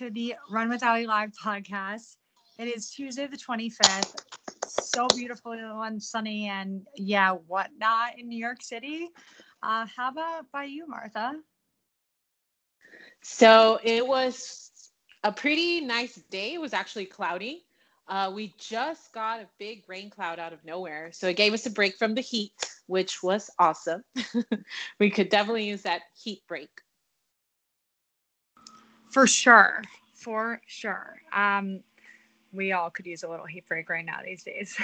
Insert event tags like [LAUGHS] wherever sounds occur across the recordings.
to the Run with Ali Live podcast. It is Tuesday, the 25th. So beautiful and sunny, and yeah, whatnot in New York City. Uh, how about by you, Martha? So it was a pretty nice day. It was actually cloudy. Uh, we just got a big rain cloud out of nowhere. So it gave us a break from the heat, which was awesome. [LAUGHS] we could definitely use that heat break. For sure. For sure. Um, we all could use a little heat break right now these days.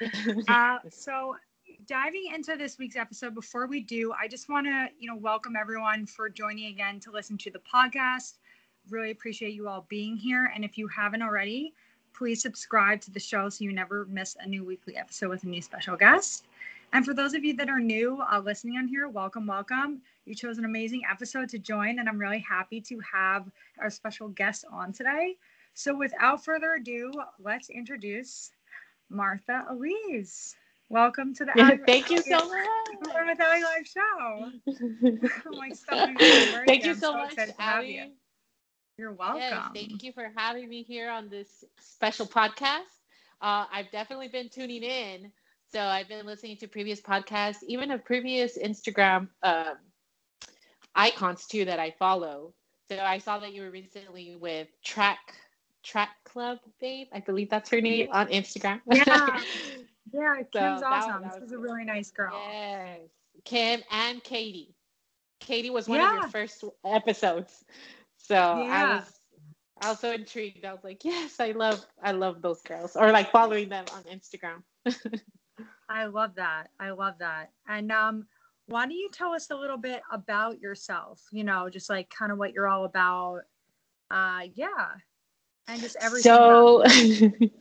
[LAUGHS] uh, so diving into this week's episode before we do i just want to you know welcome everyone for joining again to listen to the podcast really appreciate you all being here and if you haven't already please subscribe to the show so you never miss a new weekly episode with a new special guest and for those of you that are new uh, listening on here welcome welcome you chose an amazing episode to join and i'm really happy to have our special guest on today so without further ado let's introduce martha Eliz Welcome to the yeah, Thank you so much. For the Live show. [LAUGHS] I'm like Thank you so, so much, Ali. You. You're welcome. Yes, thank you for having me here on this special podcast. Uh, I've definitely been tuning in. So I've been listening to previous podcasts, even of previous Instagram um, icons too that I follow. So I saw that you were recently with Track Track Club Babe. I believe that's her name on Instagram. Yeah. [LAUGHS] Yeah, Kim's so awesome. That, that was a really nice girl. Yes. Kim and Katie. Katie was one yeah. of your first episodes. So yeah. I was I was so intrigued. I was like, yes, I love I love those girls. Or like following them on Instagram. [LAUGHS] I love that. I love that. And um why don't you tell us a little bit about yourself? You know, just like kind of what you're all about. Uh yeah. And just everything. So [LAUGHS]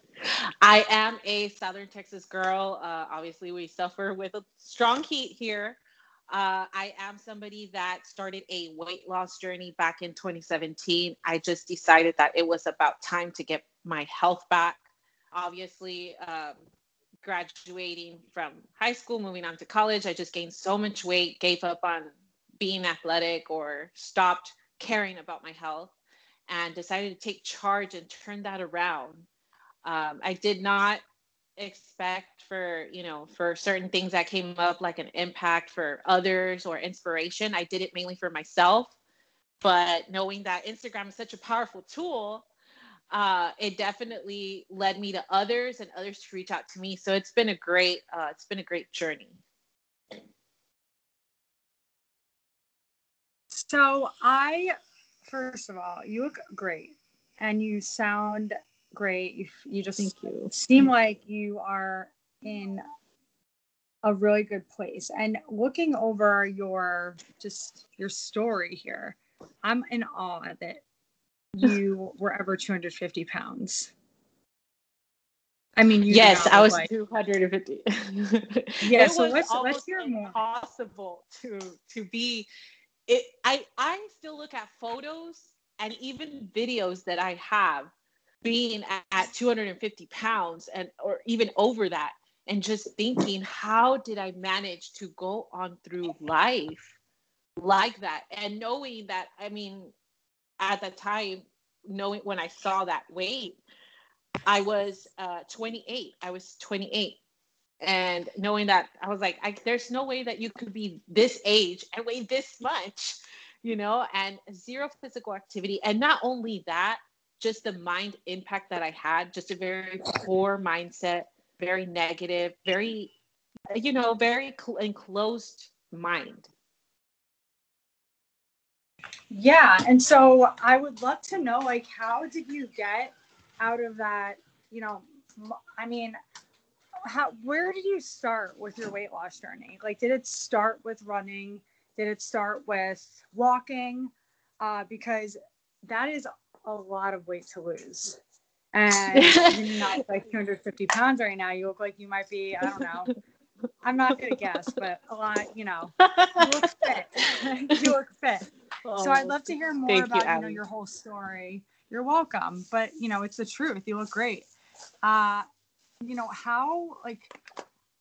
I am a Southern Texas girl. Uh, obviously, we suffer with a strong heat here. Uh, I am somebody that started a weight loss journey back in 2017. I just decided that it was about time to get my health back. Obviously, um, graduating from high school, moving on to college, I just gained so much weight, gave up on being athletic, or stopped caring about my health, and decided to take charge and turn that around. Um, I did not expect for you know for certain things that came up like an impact for others or inspiration. I did it mainly for myself but knowing that instagram is such a powerful tool uh, it definitely led me to others and others to reach out to me so it's been a great uh, it's been a great journey so i first of all you look great and you sound great. You, you just Thank you. seem like you are in a really good place. And looking over your just your story here, I'm in awe that you were ever 250 pounds. I mean, yes, I was like, 250. [LAUGHS] yeah, it so what's what's your impossible to to be it I I still look at photos and even videos that I have being at, at 250 pounds and or even over that and just thinking how did i manage to go on through life like that and knowing that i mean at the time knowing when i saw that weight i was uh, 28 i was 28 and knowing that i was like I, there's no way that you could be this age and weigh this much you know and zero physical activity and not only that just the mind impact that I had, just a very poor mindset, very negative, very, you know, very cl- enclosed mind. Yeah. And so I would love to know, like, how did you get out of that? You know, I mean, how, where did you start with your weight loss journey? Like, did it start with running? Did it start with walking? Uh, because that is a lot of weight to lose. And [LAUGHS] you're not like 250 pounds right now. You look like you might be, I don't know. I'm not gonna guess, but a lot, you know, you look fit. [LAUGHS] you look fit. Oh, so I'd love to hear more about you, you know your whole story. You're welcome, but you know it's the truth. You look great. Uh, you know how like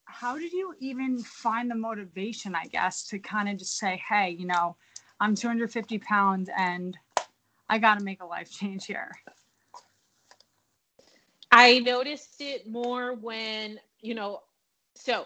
how did you even find the motivation? I guess to kind of just say, hey, you know, I'm 250 pounds and I got to make a life change here? I noticed it more when, you know, so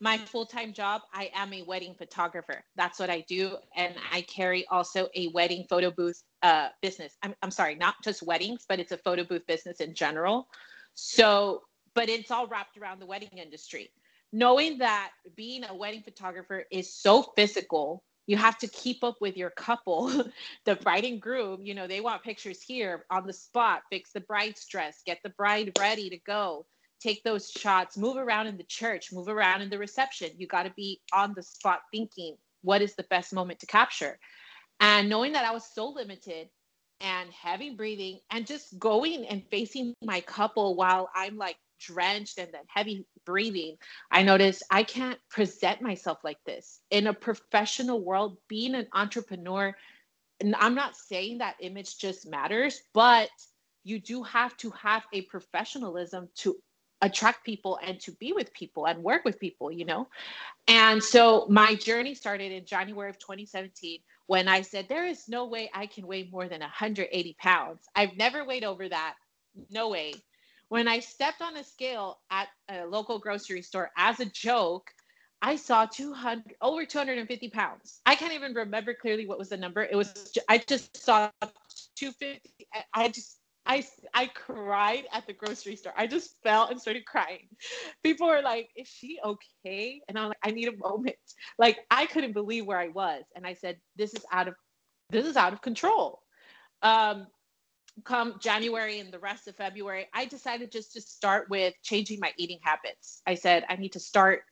my full-time job i am a wedding photographer. That's what i do and i carry also a wedding photo booth uh, business. I'm, I'm sorry not just weddings but it's a photo booth business in general. So but it's all wrapped around the wedding industry. Knowing that being a wedding photographer is so physical you have to keep up with your couple [LAUGHS] the bride and groom. You know they want pictures here on the spot fix the bride's dress get the bride ready to go take those shots, move around in the church, move around in the reception. You got to be on the spot thinking, what is the best moment to capture? And knowing that I was so limited and heavy breathing and just going and facing my couple while I'm like drenched and then heavy breathing, I noticed I can't present myself like this. In a professional world, being an entrepreneur, and I'm not saying that image just matters, but you do have to have a professionalism to attract people and to be with people and work with people, you know? And so my journey started in January of 2017 when I said, There is no way I can weigh more than 180 pounds. I've never weighed over that. No way. When I stepped on a scale at a local grocery store as a joke, I saw 200 over 250 pounds. I can't even remember clearly what was the number. It was I just saw 250. I just I I cried at the grocery store. I just fell and started crying. People were like, "Is she okay?" And I'm like, "I need a moment." Like I couldn't believe where I was, and I said, "This is out of this is out of control." Um, come January and the rest of February, I decided just to start with changing my eating habits. I said I need to start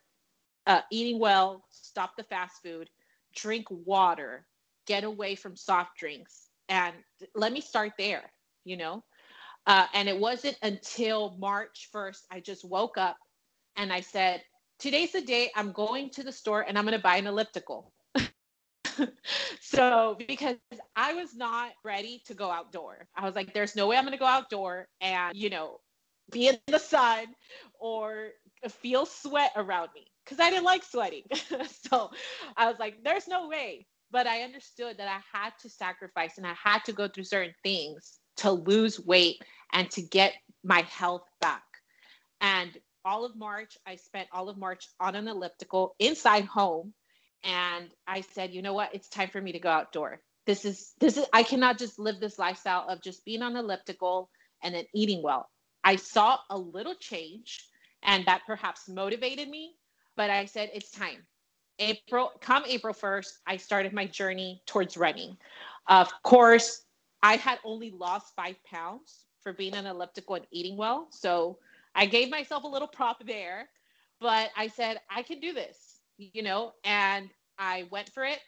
uh, eating well, stop the fast food, drink water, get away from soft drinks, and let me start there you know? Uh, and it wasn't until March 1st, I just woke up and I said, Today's the day I'm going to the store and I'm going to buy an elliptical. [LAUGHS] so, because I was not ready to go outdoor, I was like, There's no way I'm going to go outdoor and, you know, be in the sun or feel sweat around me because I didn't like sweating. [LAUGHS] so I was like, there's no way. But I understood that I had to sacrifice and I had to go through certain things to lose weight and to get my health back. And all of March, I spent all of March on an elliptical inside home. And I said, you know what? It's time for me to go outdoor. This is, this is, I cannot just live this lifestyle of just being on elliptical and then eating well. I saw a little change and that perhaps motivated me, but I said, it's time. April, come April 1st, I started my journey towards running. Of course, I had only lost five pounds for being an elliptical and eating well. So I gave myself a little prop there, but I said, I can do this, you know, and I went for it,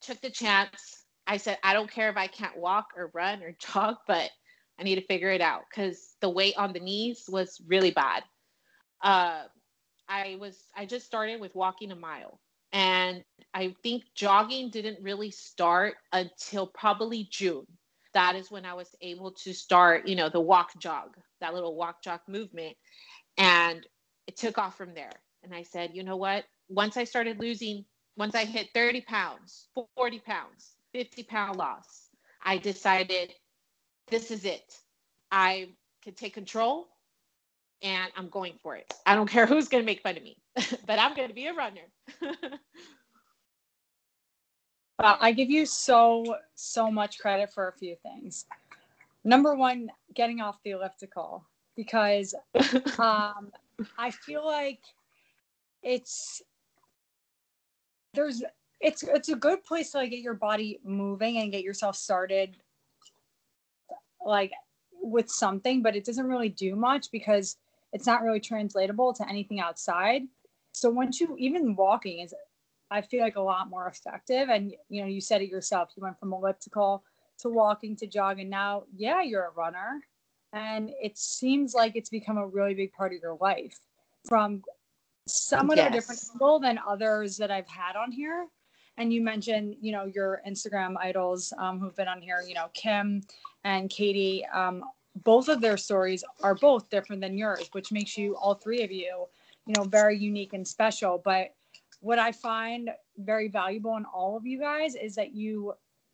took the chance. I said, I don't care if I can't walk or run or [LAUGHS] jog, but I need to figure it out because the weight on the knees was really bad. Uh, I was, I just started with walking a mile. And I think jogging didn't really start until probably June that is when I was able to start, you know, the walk jog, that little walk jog movement. And it took off from there. And I said, you know what? Once I started losing, once I hit 30 pounds, 40 pounds, 50 pound loss, I decided this is it. I can take control and I'm going for it. I don't care who's going to make fun of me, [LAUGHS] but I'm going to be a runner. [LAUGHS] Uh, I give you so, so much credit for a few things. Number one, getting off the elliptical because [LAUGHS] um, I feel like it's there's it's it's a good place to like get your body moving and get yourself started like with something, but it doesn't really do much because it's not really translatable to anything outside. So once you even walking is I feel like a lot more effective. And you know, you said it yourself. You went from elliptical to walking to jogging. Now, yeah, you're a runner, and it seems like it's become a really big part of your life from somewhat yes. of a different angle than others that I've had on here. And you mentioned, you know, your Instagram idols um, who've been on here. You know, Kim and Katie. Um, both of their stories are both different than yours, which makes you all three of you, you know, very unique and special. But what I find very valuable in all of you guys is that you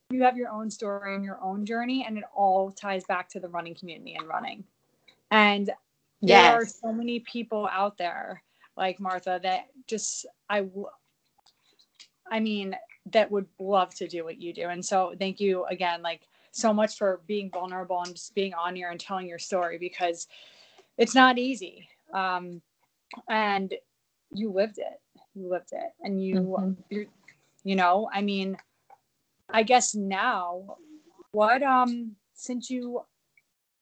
you have your own story and your own journey, and it all ties back to the running community and running. And yes. there are so many people out there like Martha that just I I mean that would love to do what you do. And so thank you again like so much for being vulnerable and just being on here and telling your story because it's not easy. Um, and you lived it. You lived it. And you mm-hmm. you you know, I mean I guess now what um since you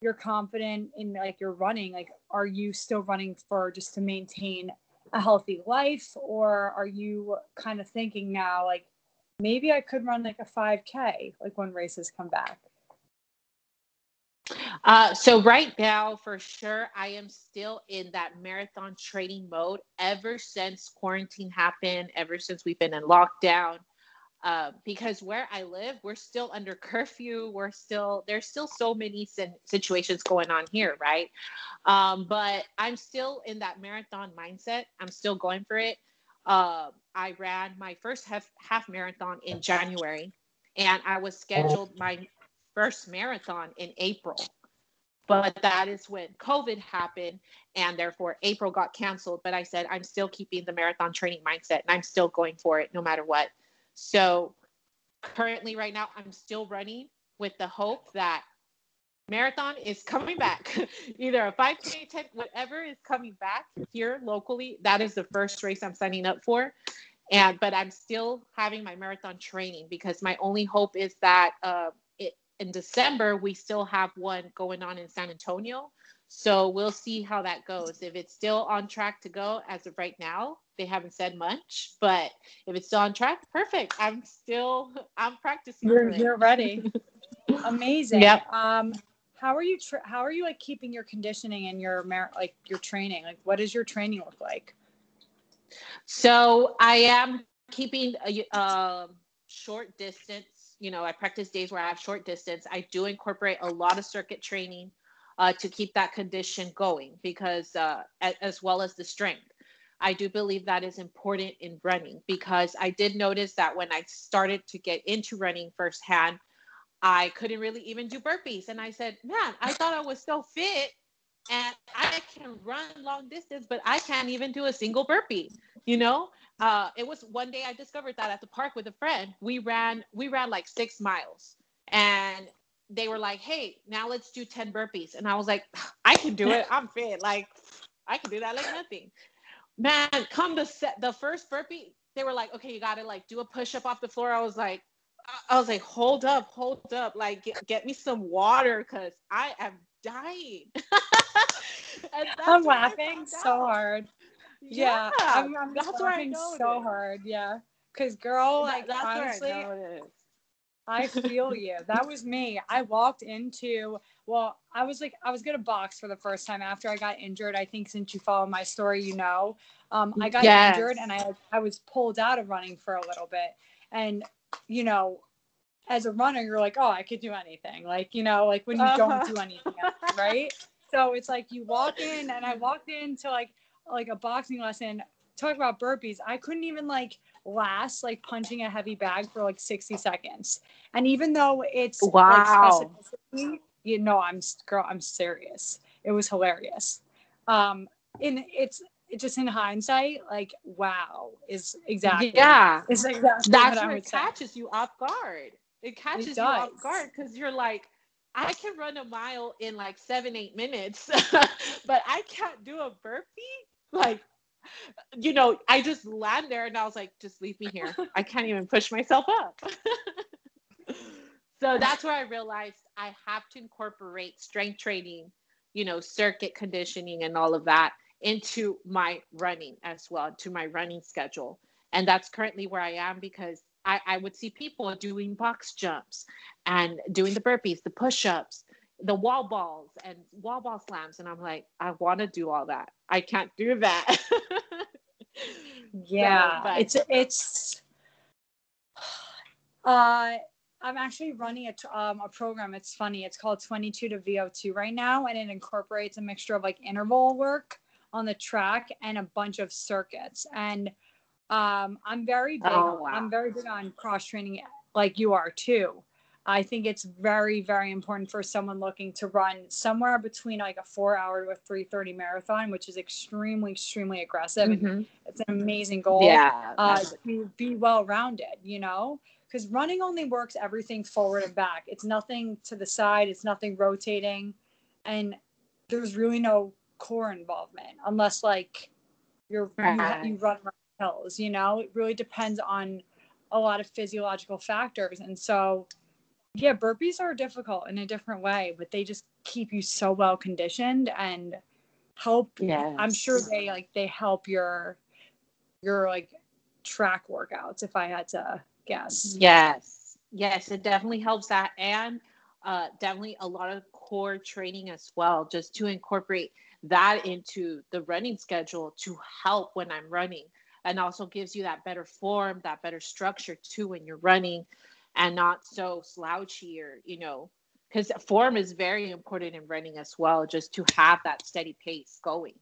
you're confident in like you're running like are you still running for just to maintain a healthy life or are you kind of thinking now like maybe i could run like a 5k like when races come back uh, so right now for sure i am still in that marathon training mode ever since quarantine happened ever since we've been in lockdown uh, because where I live, we're still under curfew. We're still there's still so many situations going on here, right? Um, but I'm still in that marathon mindset. I'm still going for it. Uh, I ran my first half half marathon in January, and I was scheduled my first marathon in April. But that is when COVID happened, and therefore April got canceled. But I said I'm still keeping the marathon training mindset, and I'm still going for it no matter what. So currently, right now, I'm still running with the hope that marathon is coming back. [LAUGHS] Either a 5K, 10, whatever is coming back here locally. That is the first race I'm signing up for. And but I'm still having my marathon training because my only hope is that uh, in December we still have one going on in San Antonio. So we'll see how that goes. If it's still on track to go as of right now, they haven't said much, but if it's still on track, perfect. I'm still I'm practicing. You're, you're ready. [LAUGHS] Amazing. Yep. Um, how are you? Tra- how are you like keeping your conditioning and your mar- like your training? Like, what does your training look like? So I am keeping a, a short distance. You know, I practice days where I have short distance. I do incorporate a lot of circuit training uh, to keep that condition going because uh, as well as the strength. I do believe that is important in running because I did notice that when I started to get into running firsthand, I couldn't really even do burpees. And I said, man, I thought I was so fit and I can run long distance, but I can't even do a single burpee. You know, uh, it was one day I discovered that at the park with a friend. We ran, we ran like six miles, and they were like, "Hey, now let's do ten burpees," and I was like, "I can do it. I'm fit. Like, I can do that like nothing." man, come to set the first burpee, they were like, okay, you gotta like do a push up off the floor. I was like, I was like, hold up, hold up, like get, get me some water because I am dying. [LAUGHS] I'm laughing so hard. Yeah, yeah I'm, I'm that's laughing so hard. Yeah, because girl, like that, honestly, I, I feel you. That was me. I walked into well, I was like, I was gonna box for the first time after I got injured. I think since you follow my story, you know, um, I got yes. injured and I I was pulled out of running for a little bit, and you know, as a runner, you're like, oh, I could do anything. Like you know, like when you uh-huh. don't do anything, else, right? So it's like you walk in, and I walked into like like a boxing lesson. Talk about burpees. I couldn't even like last like punching a heavy bag for like 60 seconds. And even though it's wow. Like, you know i'm girl i'm serious it was hilarious um in it's it just in hindsight like wow is exactly yeah it's exactly that's where it catches say. you off guard it catches it you off guard because you're like i can run a mile in like seven eight minutes [LAUGHS] but i can't do a burpee [LAUGHS] like you know i just land there and i was like just leave me here [LAUGHS] i can't even push myself up [LAUGHS] so that's where I realized I have to incorporate strength training, you know, circuit conditioning and all of that into my running as well, to my running schedule. And that's currently where I am because I, I would see people doing box jumps and doing the burpees, the push ups, the wall balls, and wall ball slams. And I'm like, I want to do all that. I can't do that. [LAUGHS] yeah. So, but, it's, it's, [SIGHS] uh, I'm actually running a, um, a program. It's funny. It's called 22 to VO2 right now, and it incorporates a mixture of like interval work on the track and a bunch of circuits. And um, I'm very big. Oh, wow. I'm very big on cross training, like you are too. I think it's very, very important for someone looking to run somewhere between like a four hour to a 330 marathon, which is extremely, extremely aggressive. Mhm. It's an amazing goal. Yeah. Uh, to be well rounded, you know? Because running only works everything forward and back. It's nothing to the side, it's nothing rotating. And there's really no core involvement unless like you're you, Right. you run hills, you know? It really depends on a lot of physiological factors. And so yeah, burpees are difficult in a different way, but they just keep you so well conditioned and help yeah. I'm sure they like they help your your like track workouts if I had to guess. Yes. Yes, it definitely helps that. And uh, definitely a lot of core training as well, just to incorporate that into the running schedule to help when I'm running. And also gives you that better form, that better structure too when you're running and not so slouchy or, you know, because form is very important in running as well, just to have that steady pace going.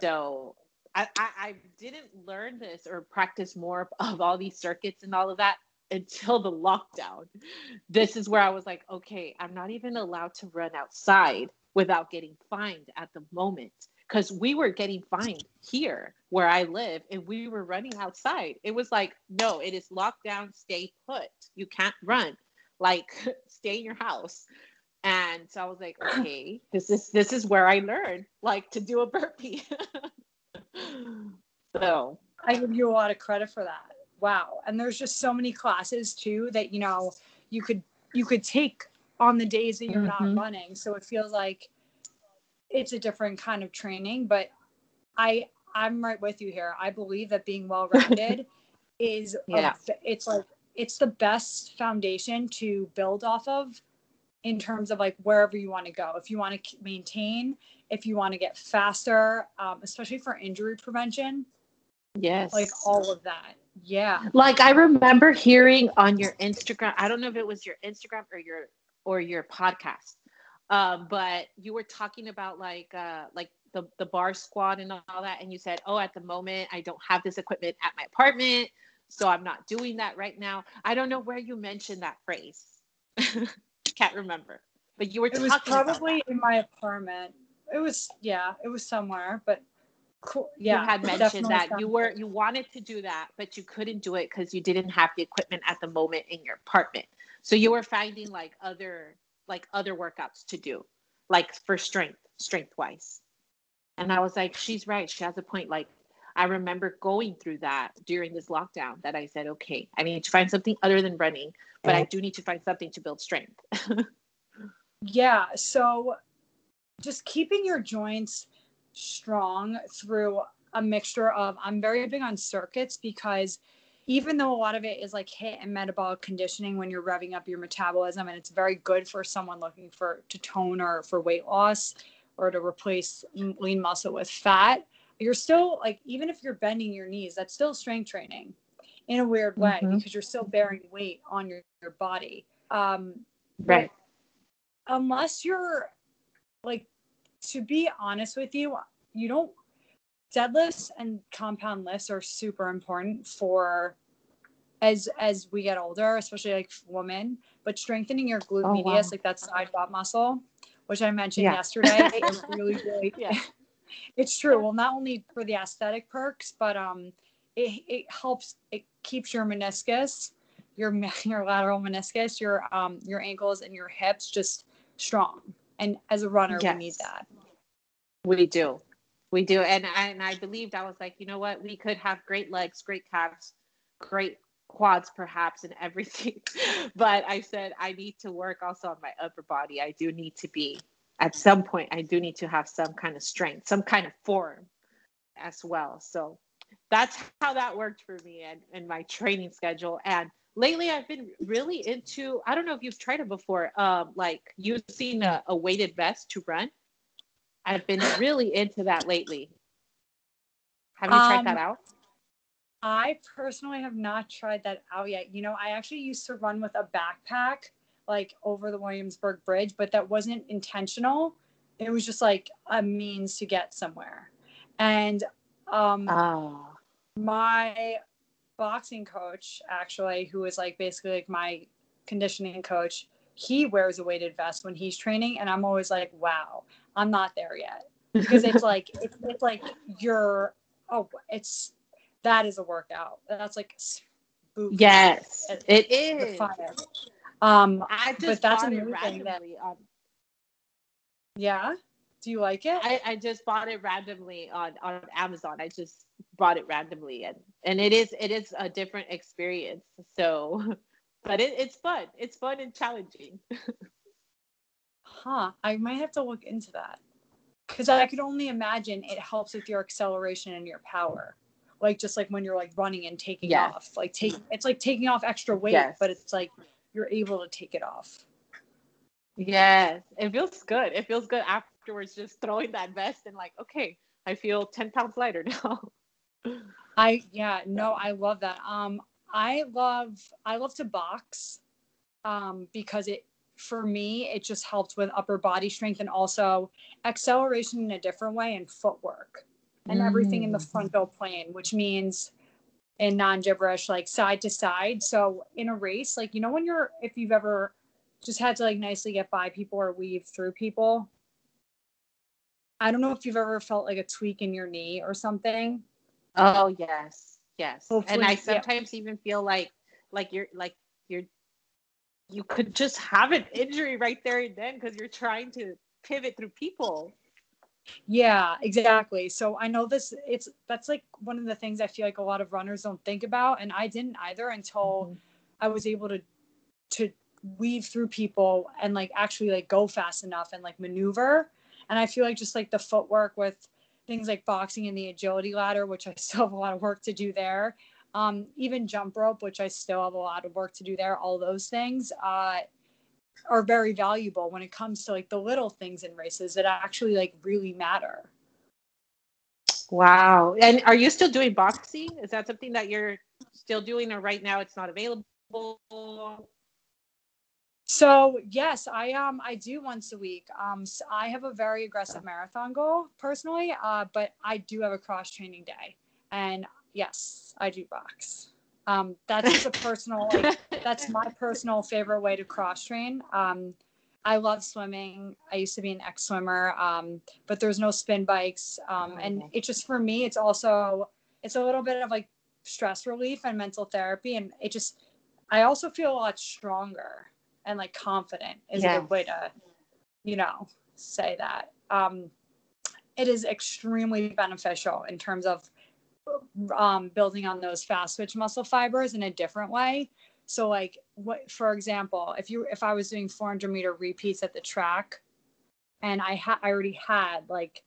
So I, I, I didn't learn this or practice more of all these circuits and all of that until the lockdown. This is where I was like, okay, I'm not even allowed to run outside without getting fined at the moment. Because we were getting fined here where I live and we were running outside. It was like, no, it is lockdown, stay put. You can't run. Like, [LAUGHS] stay in your house. And so I was like, [COUGHS] okay, this is this is where I learned like to do a burpee. [LAUGHS] so I give you a lot of credit for that. Wow. And there's just so many classes too that you know you could you could take on the days that you're Mhm. not running. So it feels like it's a different kind of training, but I I'm right with you here. I believe that being well rounded [LAUGHS] is a- Yeah. it's like it's the best foundation to build off of in terms of like wherever you want to go. If you want to maintain, if you want to get faster, um, especially for injury prevention, yes, like all of that. Yeah. like I remember hearing on your Instagram. I don't know if it was your Instagram or your or your podcast, um, but you were talking about like uh, like the the bar squad and all that, and you said, "Oh, at the moment, I don't have this equipment at my apartment, so I'm not doing that right now." I don't know where you mentioned that phrase. [LAUGHS] Can't remember, but you were It was probably in my apartment. It was yeah, it was somewhere, but cool. Yeah. you had mentioned that you were you wanted to do that but you couldn't do it because you didn't have the equipment at the moment in your apartment so you were finding like other like other workouts to do like for strength strength wise and i was like she's right. She has a point. Like i remember going through that during this lockdown that i said okay i need to find something other than running but i do need to find something to build strength. [LAUGHS] Yeah. So just keeping your joints strong through a mixture of I'm very big on circuits because even though a lot of it is like HIIT and metabolic conditioning when you're revving up your metabolism and it's very good for someone looking for to tone or for weight loss or to replace lean muscle with fat you're still like even if you're bending your knees that's still strength training in a weird way Mhm. because you're still bearing weight on your, your body um right unless you're like to be honest with you you don't deadlifts and compound lifts are super important for as as we get older especially like women but strengthening your glute Oh, medius wow. like that side butt muscle which i mentioned Yeah. yesterday [LAUGHS] it really really yeah [LAUGHS] it's true well not only for the aesthetic perks but um it, it helps it keeps your meniscus your [LAUGHS] your lateral meniscus your um your ankles and your hips just strong and as a runner we need that We do. We do. And I, and I believed I was like, you know what? We could have great legs, great calves, great quads, perhaps, and everything. [LAUGHS] but I said, I need to work also on my upper body. I do need to be, at some point, I do need to have some kind of strength, some kind of form as well. So that's how that worked for me and, and my training schedule. And lately, I've been really into, I don't know if you've tried it before, um, like using a, a weighted vest to run. I've been really into that lately. Have you tried Um, that out? I personally have not tried that out yet. You know, I actually used to run with a backpack like over the Williamsburg Bridge, but that wasn't intentional. It was just like a means to get somewhere. And um Oh, my boxing coach actually who was like basically like my conditioning coach, he wears a weighted vest when he's training, and I'm always like, wow, I'm not there yet because it's [LAUGHS] like it's, it's like you're oh it's that is a workout. That's like spooky. Yes, it, it is. Um, I just but that's a new thing that. On, yeah. Do you like it? I, I just bought it randomly on, on Amazon. I just bought it randomly and and it is it is a different experience. So [LAUGHS] but it, it's fun. It's fun and challenging. huh. I might have to look into that. Because I could only imagine it helps with your acceleration and your power. Like just like when you're like running and taking yes. off. Like take it's like taking off extra weight, yes. but it's like you're able to take it off. Yes. It feels good. It feels good afterwards just throwing that vest and like, okay, I feel 10 pounds lighter [LAUGHS] now. I yeah, no, I love that. Um I love I love to box um because it for me it just helps with upper body strength and also acceleration in a different way and footwork and mm. everything in the mm. frontal plane, which means in non-gibberish like side to side. So in a race, like you know when you're if you've ever just had to like nicely get by people or weave through people. I don't know if you've ever felt like a tweak in your knee or something. Oh yes, yes. Hopefully, and I sometimes yeah. even feel like like you're like you're you could just have an injury right there and then because you're trying to pivot through people. Yeah, exactly. So I know this it's that's like one of the things I feel like a lot of runners don't think about and I didn't either until mm-hmm. I was able to to weave through people and like actually like go fast enough and like maneuver. And I feel like just like the footwork with things like boxing and the agility ladder, which I [LAUGHS] still have a lot of work to do there. Um, even jump rope, which I still have a lot of work to do there. All those things uh, are very valuable when it comes to like the little things in races that actually like really matter. Wow. And are you still doing boxing? Is that something that you're still doing or right now it's not available? So yes, I um I do once a week. Um, so I have a very aggressive marathon goal personally, uh, but I do have a cross training day, and yes, I do box. Um, that's just a personal. Like, [LAUGHS] that's my personal favorite way to cross train. Um, I love swimming. I used to be an ex swimmer, um, but there's no spin bikes, um, and it just for me, it's also it's a little bit of like stress relief and mental therapy, and it just I also feel a lot stronger and like confident is yes. a good way to, you know, say that. Um, it is extremely beneficial in terms of um, building on those fast twitch muscle fibers in a different way. So, like, what, for example, if you if I was doing 400 meter repeats at the track, and I had I already had like,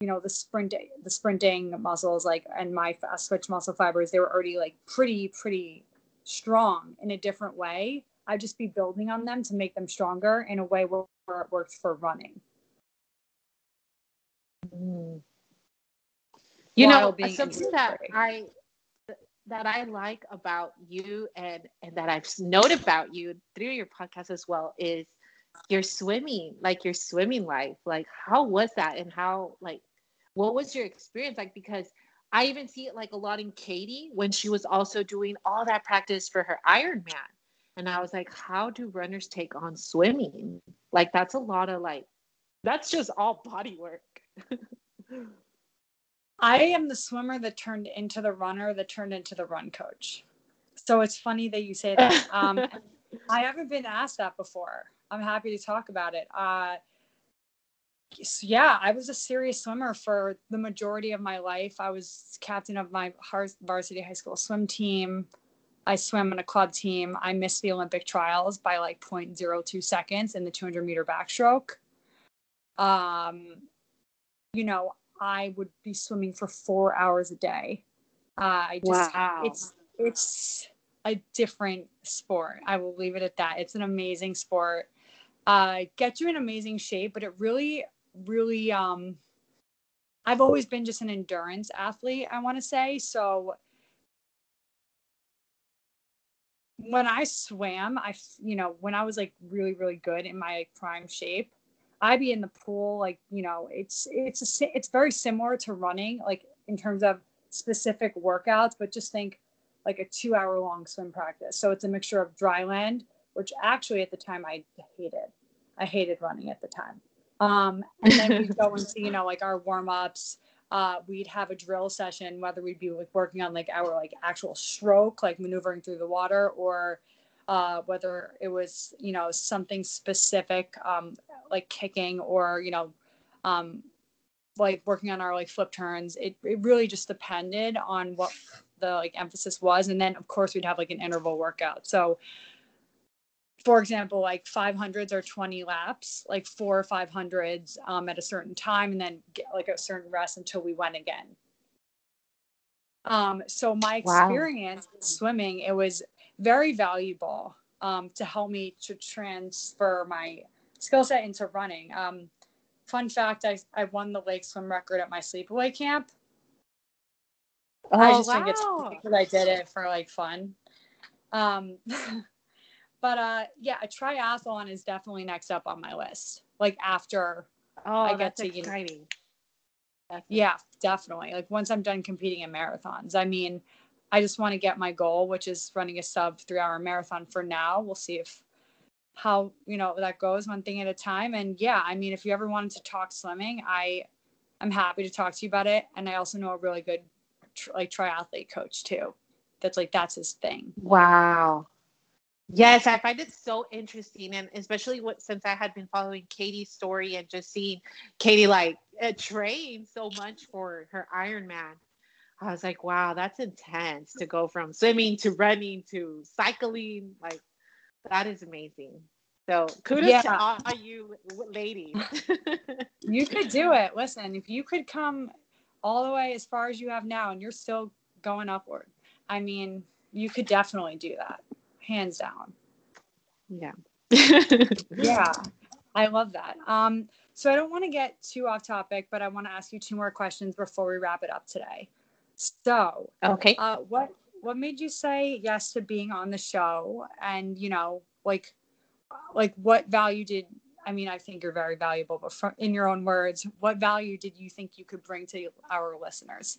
you know, the sprinting the sprinting muscles like and my fast twitch muscle fibers, they were already like pretty pretty strong in a different way. I'd just be building on them to make them stronger in a way where, where it works for running. Mm. You know, something that I that I like about you and and that I've noted about you through your podcast as well is your swimming, like your swimming life. Like, how was that, and how like what was your experience like? Because I even see it like a lot in Katie when she was also doing all that practice for her Ironman. And I was like, how do runners take on swimming? Like, that's a lot of like, that's just all body work. [LAUGHS] I am the swimmer that turned into the runner that turned into the run coach. So it's funny that you say that. [LAUGHS] Um, I haven't been asked that before. I'm happy to talk about it. Uh, yeah, I was a serious swimmer for the majority of my life. I was captain of my varsity high school swim team. I swam on a club team. I missed the Olympic trials by like 0.02 seconds in the 200 meter backstroke. Um, you know, I would be swimming for four hours a day. Uh, I just, wow. it's, it's a different sport. I will leave it at that. It's an amazing sport. Uh, get you in amazing shape, but it really, really, um, I've always been just an endurance athlete, I want to say. So when I swam, I, you know, when I was like really, really good in my prime shape, I'd be in the pool. Like, you know, it's, it's, a, it's very similar to running, like in terms of specific workouts, but just think like a two hour long swim practice. So it's a mixture of dry land, which actually at the time I hated. I hated running at the time. Um, and then we'd go into, you know, like our warm ups. Uh, we'd have a drill session, whether we'd be like working on like our like actual stroke, like maneuvering through the water, or uh, whether it was, you know, something specific, um, like kicking or, you know, um, like working on our like flip turns. It, it really just depended on what the like emphasis was. And then of course we'd have like an interval workout. So for example, like 500s or 20 laps, like four or 500s um, at a certain time, and then get like a certain rest until we went again. Um, so my experience wow. swimming, it was very valuable um, to help me to transfer my skill set into running. Um, fun fact, I, I won the lake swim record at my sleepaway camp. Oh, I just wow. think it's because I did it for like fun. Um, [LAUGHS] but uh, yeah, a triathlon is definitely next up on my list. Like after oh, I get to exciting. You know, yeah, definitely. Like once I'm done competing in marathons, I mean, I just want to get my goal, which is running a sub three hour marathon for now. We'll see if how you know that goes one thing at a time. And yeah i mean if you ever wanted to talk swimming i i'm happy to talk to you about it. And i also know a really good like triathlete coach too. That's like that's his thing. Wow. Yes i find it so interesting. And especially what since i had been following katie's story and just seeing katie like uh, train so much for her ironman i was like wow that's intense to go from swimming to running to cycling like that is amazing. So kudos yeah. to all you ladies. [LAUGHS] [LAUGHS] you could do it. Listen, if you could come all the way as far as you have now and you're still going upward, I mean, you could definitely do that. Hands down. Yeah. [LAUGHS] yeah. I love that. Um, so I don't want to get too off topic, but I want to ask you two more questions before we wrap it up today. So, okay. Uh, what what made you say yes to being on the show? And you know like like what value did i mean i think you're very valuable but from, in your own words what value did you think you could bring to our listeners?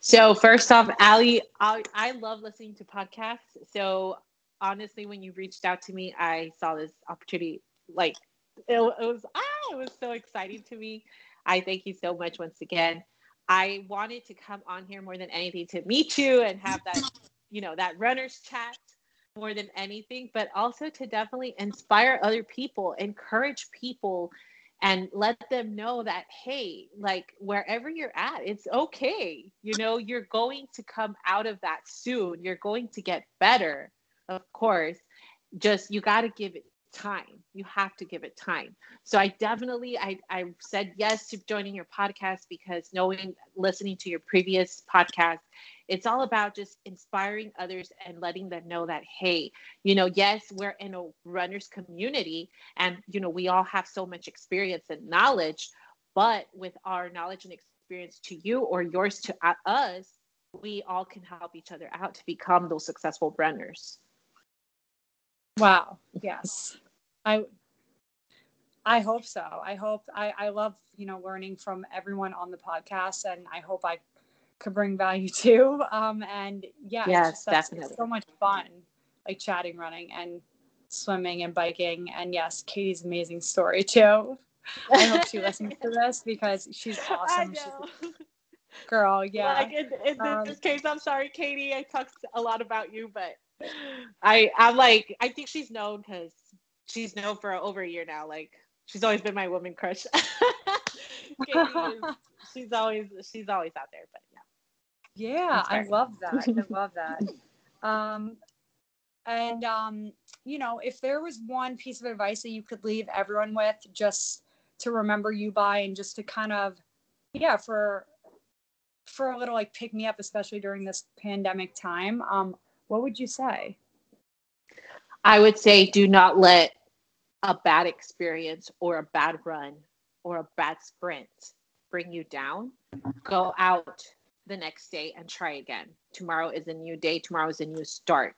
So first off ali i, I love listening to podcasts. So honestly when you reached out to me i saw this opportunity like it, it was ah it was so exciting to me. I thank you so much once again I wanted to come on here more than anything to meet you and have that, you know, that runner's chat more than anything, but also to definitely inspire other people, encourage people, and let them know that, hey, like wherever you're at, it's okay. You know, you're going to come out of that soon. You're going to get better, of course. Just you got to give it time. You have to give it time. So i definitely i i said yes to joining your podcast because knowing listening to your previous podcast it's all about just inspiring others and letting them know that hey you know yes we're in a runners community and you know we all have so much experience and knowledge but with our knowledge and experience to you or yours to uh, us we all can help each other out to become those successful runners Wow. Yes. I I hope so. I hope I, I love, you know, learning from everyone on the podcast and I hope I could bring value [LAUGHS] too. Um and yeah, yes, it's just, definitely. So much fun, like chatting, running and swimming and biking. And yes, Katie's amazing story [LAUGHS] too. I hope she listens to [LAUGHS] this because she's awesome. She's girl, yeah. Like in, in um, this case, I'm sorry, Katie. I talked a lot about you, but I I'm like I think she's known because she's known for over a year now. Like she's always been my woman crush. [LAUGHS] is, [LAUGHS] she's always she's always out there, but yeah. Yeah, I love that. I [LAUGHS] love that. Um, and um, you know, if there was one piece of advice that you could leave everyone with, just to remember you by, and just to kind of, yeah, for for a little like pick me up, especially during this pandemic time, um, what would you say? I would say do not let a bad experience or a bad run or a bad sprint bring you down. Go out the next day and try again. Tomorrow is a new day, tomorrow is a new start.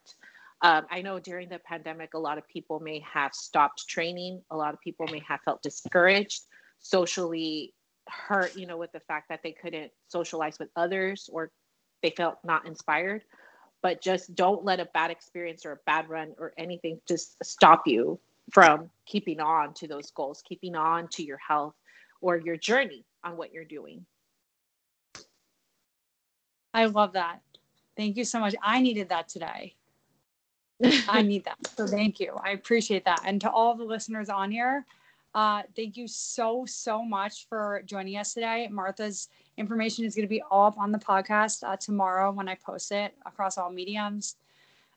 Um, I know during the pandemic, a lot of people may have stopped training, a lot of people may have felt discouraged, socially hurt, you know, with the fact that they couldn't socialize with others or they felt not inspired. But just don't let a bad experience or a bad run or anything just stop you from keeping on to those goals, keeping on to your health or your journey on what you're doing. I love that. Thank you so much. I needed that today. [LAUGHS] I need that. So thank you. I appreciate that. And to all the listeners on here, uh, thank you so, so much for joining us today. Martha's information is going to be all up on the podcast uh, tomorrow when I post it across all mediums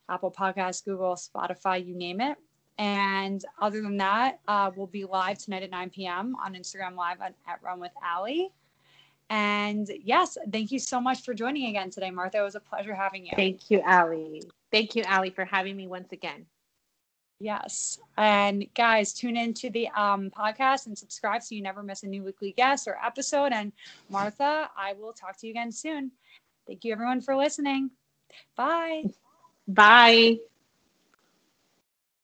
Apple Podcasts, Google, Spotify, you name it. And other than that, uh, we'll be live tonight at 9 p.m. on Instagram Live at, at Run with Allie. And yes, thank you so much for joining again today, Martha. It was a pleasure having you. Thank you, Allie. Thank you, Allie, for having me once again. Yes. And guys, tune into the um, podcast and subscribe so you never miss a new weekly guest or episode. And Martha, I will talk to you again soon. Thank you, everyone, for listening. Bye. Bye.